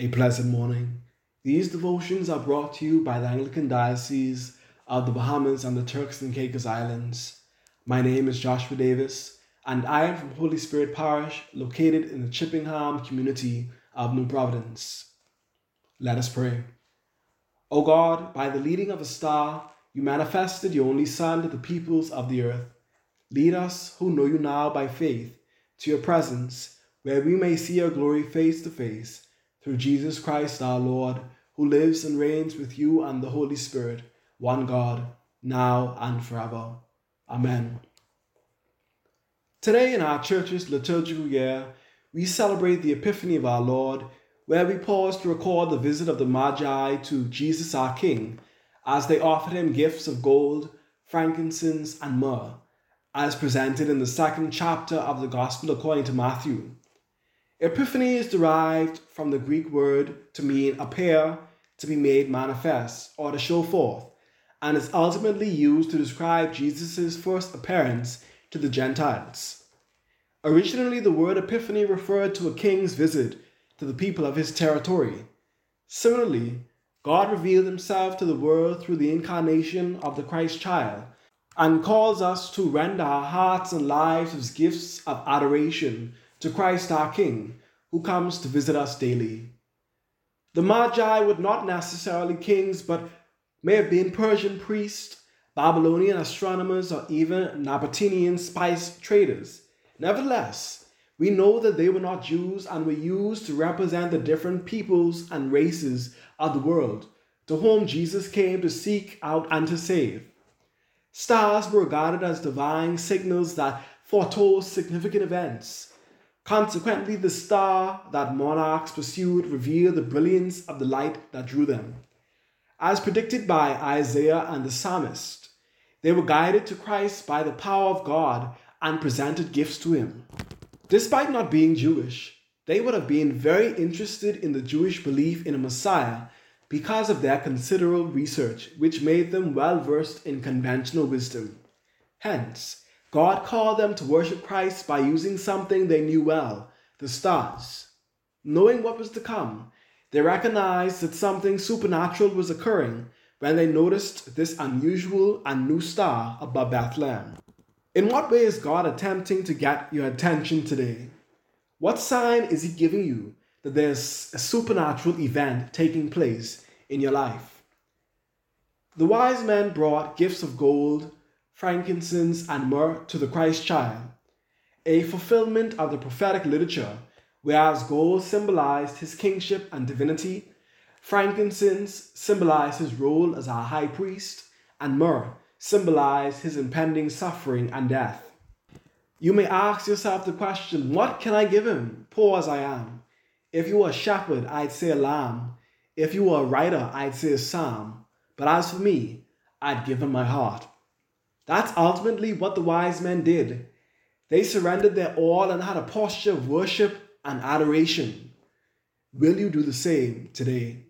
A pleasant morning. These devotions are brought to you by the Anglican Diocese of the Bahamas and the Turks and Caicos Islands. My name is Joshua Davis, and I am from Holy Spirit Parish, located in the Chippingham community of New Providence. Let us pray. O God, by the leading of a star, you manifested your only Son to the peoples of the earth. Lead us, who know you now by faith, to your presence, where we may see your glory face to face, through Jesus Christ our Lord, who lives and reigns with you and the Holy Spirit, one God, now and forever. Amen. Today, in our church's liturgical year, we celebrate the Epiphany of our Lord, where we pause to record the visit of the Magi to Jesus our King as they offered him gifts of gold, frankincense, and myrrh, as presented in the second chapter of the Gospel according to Matthew. Epiphany is derived from the Greek word to mean appear, to be made manifest, or to show forth, and is ultimately used to describe Jesus' first appearance to the Gentiles. Originally, the word epiphany referred to a king's visit to the people of his territory. Similarly, God revealed himself to the world through the incarnation of the Christ child and calls us to render our hearts and lives as gifts of adoration to Christ our King, who comes to visit us daily. The Magi were not necessarily kings, but may have been Persian priests, Babylonian astronomers, or even Nabatean spice traders. Nevertheless, we know that they were not Jews and were used to represent the different peoples and races of the world to whom Jesus came to seek out and to save. Stars were regarded as divine signals that foretold significant events. Consequently, the star that monarchs pursued revealed the brilliance of the light that drew them. As predicted by Isaiah and the psalmist, they were guided to Christ by the power of God and presented gifts to him. Despite not being Jewish, they would have been very interested in the Jewish belief in a Messiah because of their considerable research, which made them well versed in conventional wisdom. Hence, God called them to worship Christ by using something they knew well the stars. Knowing what was to come, they recognized that something supernatural was occurring when they noticed this unusual and new star above Bethlehem. In what way is God attempting to get your attention today? What sign is He giving you that there's a supernatural event taking place in your life? The wise men brought gifts of gold, frankincense, and myrrh to the Christ child, a fulfillment of the prophetic literature, whereas gold symbolized his kingship and divinity, frankincense symbolized his role as our high priest, and myrrh symbolized his impending suffering and death. You may ask yourself the question, What can I give him, poor as I am? If you were a shepherd, I'd say a lamb. If you were a writer, I'd say a psalm. But as for me, I'd give him my heart. That's ultimately what the wise men did. They surrendered their all and had a posture of worship and adoration. Will you do the same today?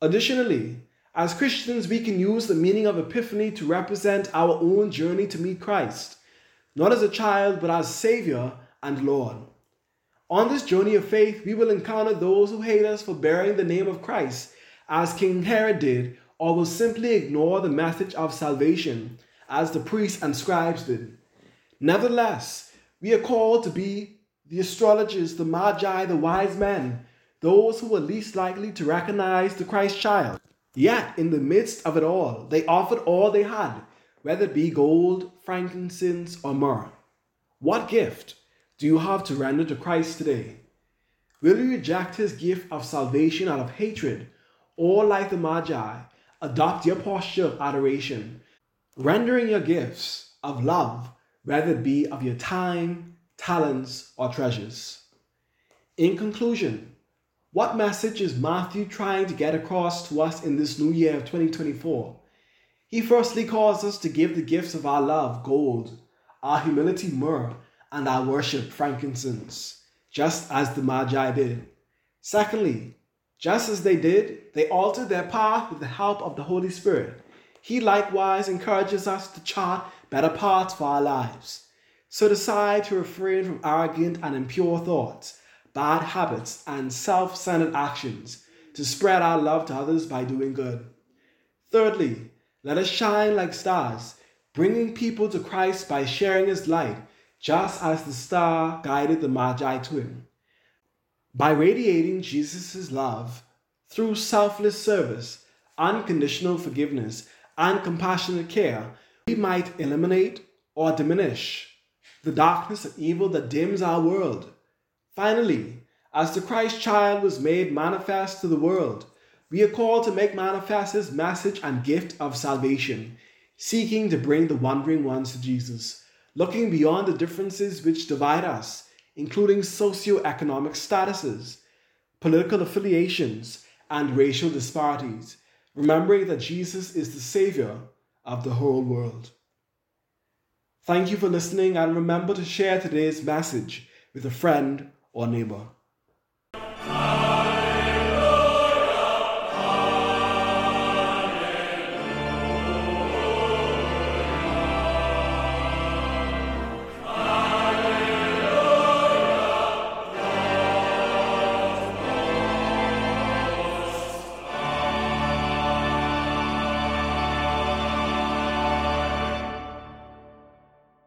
Additionally, as Christians, we can use the meaning of Epiphany to represent our own journey to meet Christ, not as a child, but as Savior and Lord. On this journey of faith, we will encounter those who hate us for bearing the name of Christ, as King Herod did, or will simply ignore the message of salvation as the priests and scribes did. Nevertheless, we are called to be the astrologers, the magi, the wise men, those who were least likely to recognize the Christ child. Yet, in the midst of it all, they offered all they had, whether it be gold, frankincense, or myrrh. What gift do you have to render to Christ today? Will you reject his gift of salvation out of hatred, or like the Magi, adopt your posture of adoration, rendering your gifts of love, whether it be of your time, talents, or treasures. In conclusion, what message is Matthew trying to get across to us in this new year of 2024? He firstly calls us to give the gifts of our love, gold, our humility, myrrh, and our worship, frankincense, just as the Magi did. Secondly, just as they did, they altered their path with the help of the Holy Spirit he likewise encourages us to chart better paths for our lives. So decide to refrain from arrogant and impure thoughts bad habits and self centered actions to spread our love to others by doing good. Thirdly, let us shine like stars, bringing people to Christ by sharing his light, just as the star guided the Magi to him. By radiating Jesus' love through selfless service, unconditional forgiveness, and compassionate care, we might eliminate or diminish the darkness and evil that dims our world. Finally, as the Christ child was made manifest to the world, we are called to make manifest his message and gift of salvation, seeking to bring the wandering ones to Jesus, looking beyond the differences which divide us, including socio-economic statuses, political affiliations, and racial disparities, remembering that Jesus is the Savior of the whole world. Thank you for listening and remember to share today's message with a friend or neighbor.